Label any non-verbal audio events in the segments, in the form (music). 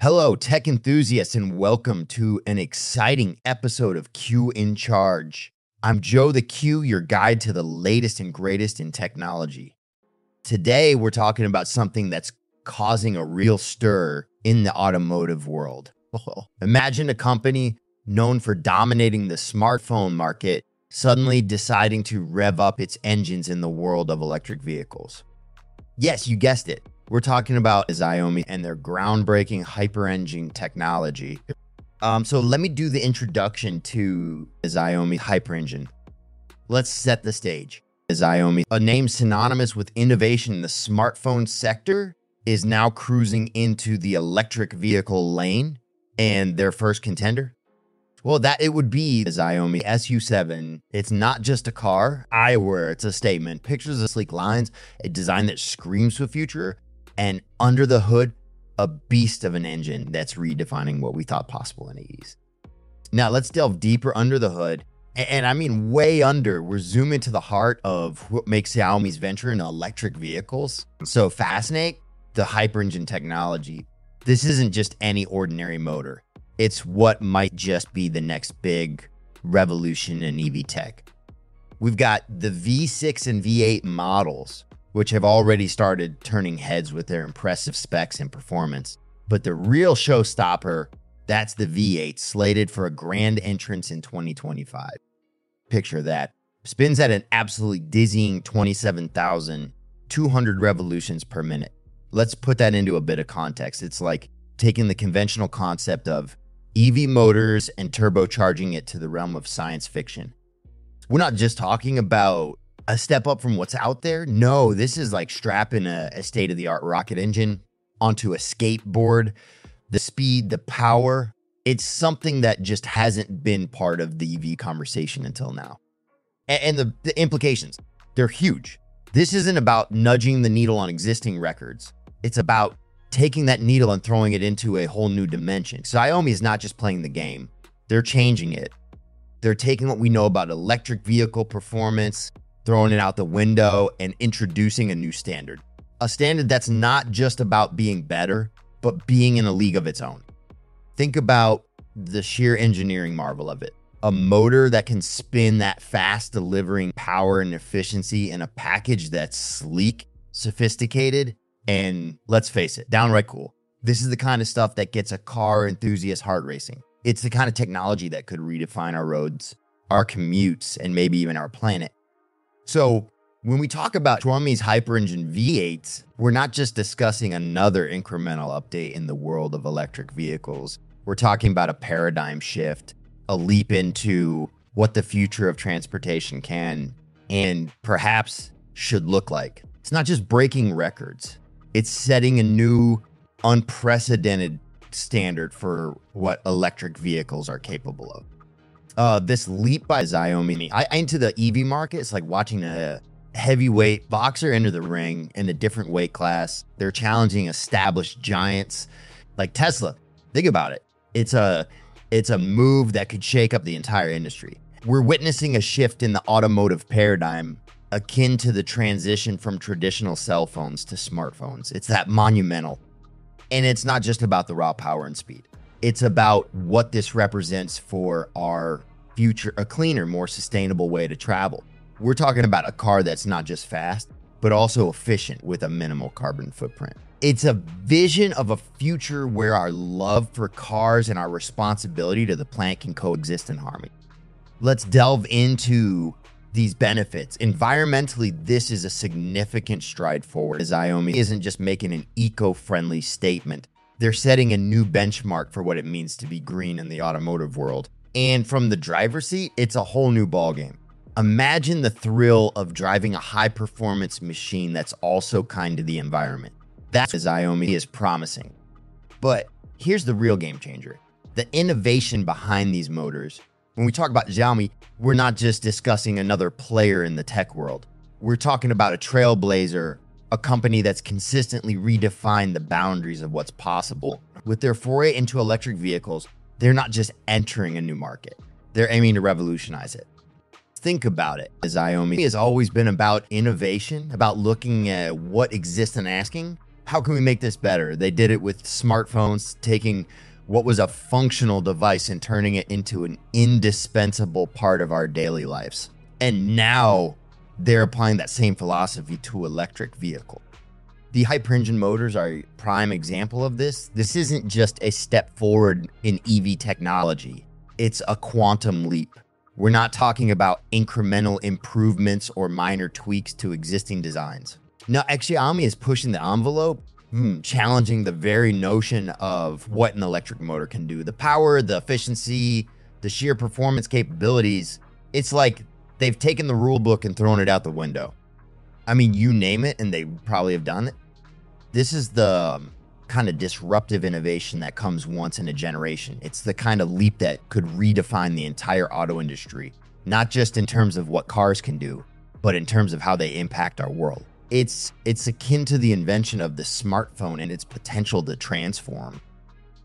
Hello, tech enthusiasts, and welcome to an exciting episode of Q in Charge. I'm Joe the Q, your guide to the latest and greatest in technology. Today, we're talking about something that's causing a real stir in the automotive world. (laughs) Imagine a company known for dominating the smartphone market suddenly deciding to rev up its engines in the world of electric vehicles. Yes, you guessed it. We're talking about Xiaomi and their groundbreaking hyperengine technology. Um, so let me do the introduction to Xiaomi hyperengine. Let's set the stage. Xiaomi, a name synonymous with innovation in the smartphone sector, is now cruising into the electric vehicle lane. And their first contender? Well, that it would be the Xiaomi SU7. It's not just a car, eyewear, it's a statement. Pictures of sleek lines, a design that screams for future, and under the hood, a beast of an engine that's redefining what we thought possible in ease. Now, let's delve deeper under the hood. And, I mean, way under, we're zooming to the heart of what makes Xiaomi's venture into electric vehicles so fascinating the hyperengine technology. This isn't just any ordinary motor, it's what might just be the next big revolution in EV tech. We've got the V6 and V8 models which have already started turning heads with their impressive specs and performance. But the real showstopper, that's the V8, slated for a grand entrance in 2025. Picture that. Spins at an absolutely dizzying 27,200 revolutions per minute. Let's put that into a bit of context. It's like taking the conventional concept of EV motors and turbocharging it to the realm of science fiction. We're not just talking about a step up from what's out there. No, this is like strapping a, a state of the art rocket engine onto a skateboard. The speed, the power, it's something that just hasn't been part of the EV conversation until now. And, and the, the implications, they're huge. This isn't about nudging the needle on existing records, it's about taking that needle and throwing it into a whole new dimension. So, Xiaomi is not just playing the game, they're changing it. They're taking what we know about electric vehicle performance, throwing it out the window and introducing a new standard. A standard that's not just about being better, but being in a league of its own. Think about the sheer engineering marvel of it. A motor that can spin that fast, delivering power and efficiency in a package that's sleek, sophisticated, and let's face it, downright cool. This is the kind of stuff that gets a car enthusiast heart racing. It's the kind of technology that could redefine our roads, our commutes, and maybe even our planet. So when we talk about Xiaomi's HyperEngine V8s, we're not just discussing another incremental update in the world of electric vehicles. We're talking about a paradigm shift, a leap into what the future of transportation can and perhaps should look like. It's not just breaking records, it's setting a new, unprecedented standard for what electric vehicles are capable of uh, this leap by Xiaomi. I, I into the EV market. It's like watching a heavyweight boxer enter the ring in a different weight class. They're challenging established giants like Tesla. Think about it. It's a it's a move that could shake up the entire industry. We're witnessing a shift in the automotive paradigm akin to the transition from traditional cell phones to smartphones. It's that monumental. And it's not just about the raw power and speed. It's about what this represents for our future, a cleaner, more sustainable way to travel. We're talking about a car that's not just fast, but also efficient with a minimal carbon footprint. It's a vision of a future where our love for cars and our responsibility to the planet can coexist in harmony. Let's delve into these benefits. Environmentally, this is a significant stride forward. Xiaomi isn't just making an eco friendly statement, they're setting a new benchmark for what it means to be green in the automotive world. And from the driver's seat, it's a whole new ballgame. Imagine the thrill of driving a high performance machine that's also kind to the environment. That's what Xiaomi is promising. But here's the real game changer the innovation behind these motors. When we talk about Xiaomi, we're not just discussing another player in the tech world. We're talking about a trailblazer, a company that's consistently redefined the boundaries of what's possible. With their foray into electric vehicles, they're not just entering a new market, they're aiming to revolutionize it. Think about it. Xiaomi has always been about innovation, about looking at what exists and asking, how can we make this better? They did it with smartphones, taking what was a functional device and turning it into an indispensable part of our daily lives. And now they're applying that same philosophy to electric vehicle. The hyperengine motors are a prime example of this. This isn't just a step forward in EV technology. It's a quantum leap. We're not talking about incremental improvements or minor tweaks to existing designs. Now, Xiaomi is pushing the envelope, hmm, challenging the very notion of what an electric motor can do. The power, the efficiency, the sheer performance capabilities. It's like they've taken the rule book and thrown it out the window. I mean, you name it, and they probably have done it. This is the um, kind of disruptive innovation that comes once in a generation. It's the kind of leap that could redefine the entire auto industry, not just in terms of what cars can do, but in terms of how they impact our world it's it's akin to the invention of the smartphone and its potential to transform.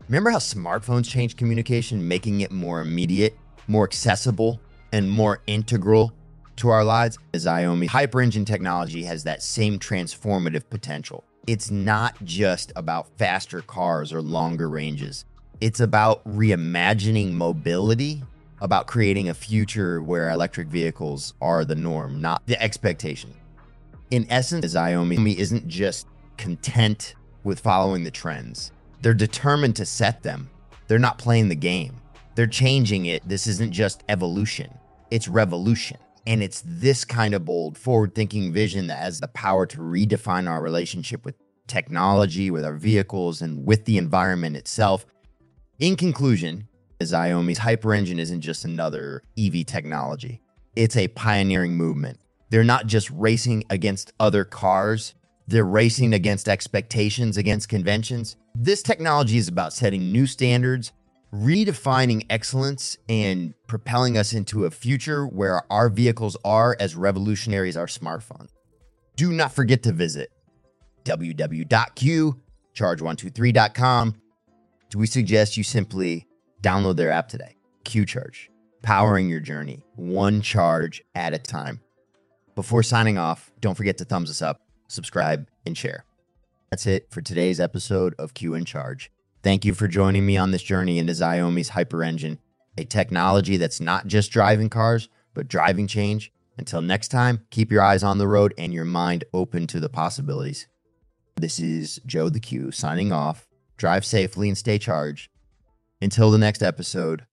Remember how smartphones changed communication, making it more immediate, more accessible, and more integral to our lives? Xiaomi hyperengine technology has that same transformative potential. It's not just about faster cars or longer ranges. It's about reimagining mobility, about creating a future where electric vehicles are the norm, not the expectation in essence, Xiaomi isn't just content with following the trends. They're determined to set them. They're not playing the game. They're changing it. This isn't just evolution, it's revolution. And it's this kind of bold, forward thinking vision that has the power to redefine our relationship with technology, with our vehicles, and with the environment itself. In conclusion, Xiaomi's hyperengine isn't just another EV technology, it's a pioneering movement they're not just racing against other cars, they're racing against expectations, against conventions. This technology is about setting new standards, redefining excellence, and propelling us into a future where our vehicles are as revolutionary as our smartphone. Do not forget to visit www.qcharge123.com. Do we suggest you simply download their app today? Q Charge, powering your journey one charge at a time. Before signing off, don't forget to thumbs us up, subscribe, and share. That's it for today's episode of Q in Charge. Thank you for joining me on this journey into Xiaomi's Hyperengine, a technology that's not just driving cars, but driving change. Until next time, keep your eyes on the road and your mind open to the possibilities. This is Joe the Q signing off. Drive safely and stay charged. Until the next episode,